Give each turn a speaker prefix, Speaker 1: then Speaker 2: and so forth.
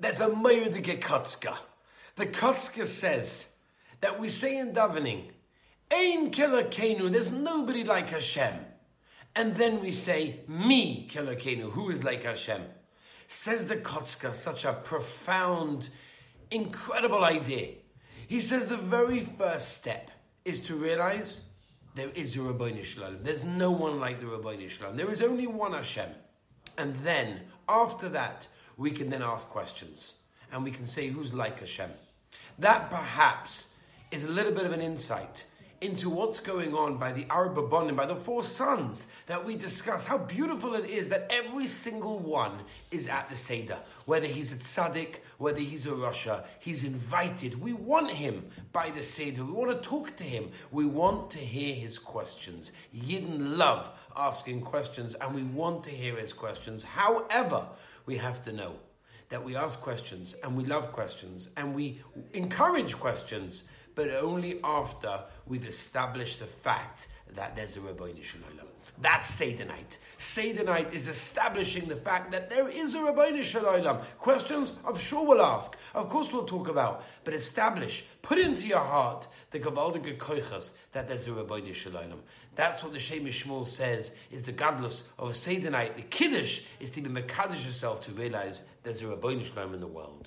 Speaker 1: there's a Moedige Kotzka. The Kotzka says that we say in davening, Ein kenu, there's nobody like Hashem. And then we say, Me kenu, who is like Hashem? Says the Kotzka, such a profound, incredible idea. He says the very first step is to realize there is a Ribbono Shel Olam. There's no one like the Ribbono Shel Olam. There is only one Hashem. And then, after that, we can then ask questions. And we can say who's like Hashem. That perhaps is a little bit of an insight into what's going on by the Arba Bonim, by the four sons that we discuss. How beautiful it is that every single one is at the Seder. Whether he's at Tzaddik, whether he's a rasha, he's invited. We want him by the Seder. We want to talk to him. We want to hear his questions. Yidden love asking questions, and we want to hear his questions. However, we have to know that we ask questions and we love questions and we encourage questions but only after we've established the fact that there's a Ribbono Shel Olam. That's. Seder night is establishing the fact that there is a Ribbono Shel Olam. Questions, I'm sure we'll ask. Of course we'll talk about. But establish, put into your heart the Gavaldige Koichas that there's a Ribbono Shel Olam. That's what the Shem MiShmuel says is the godless of a night. The Kiddush is to be Mekadosh yourself to realize there's a Ribbono Shel Olam in the world.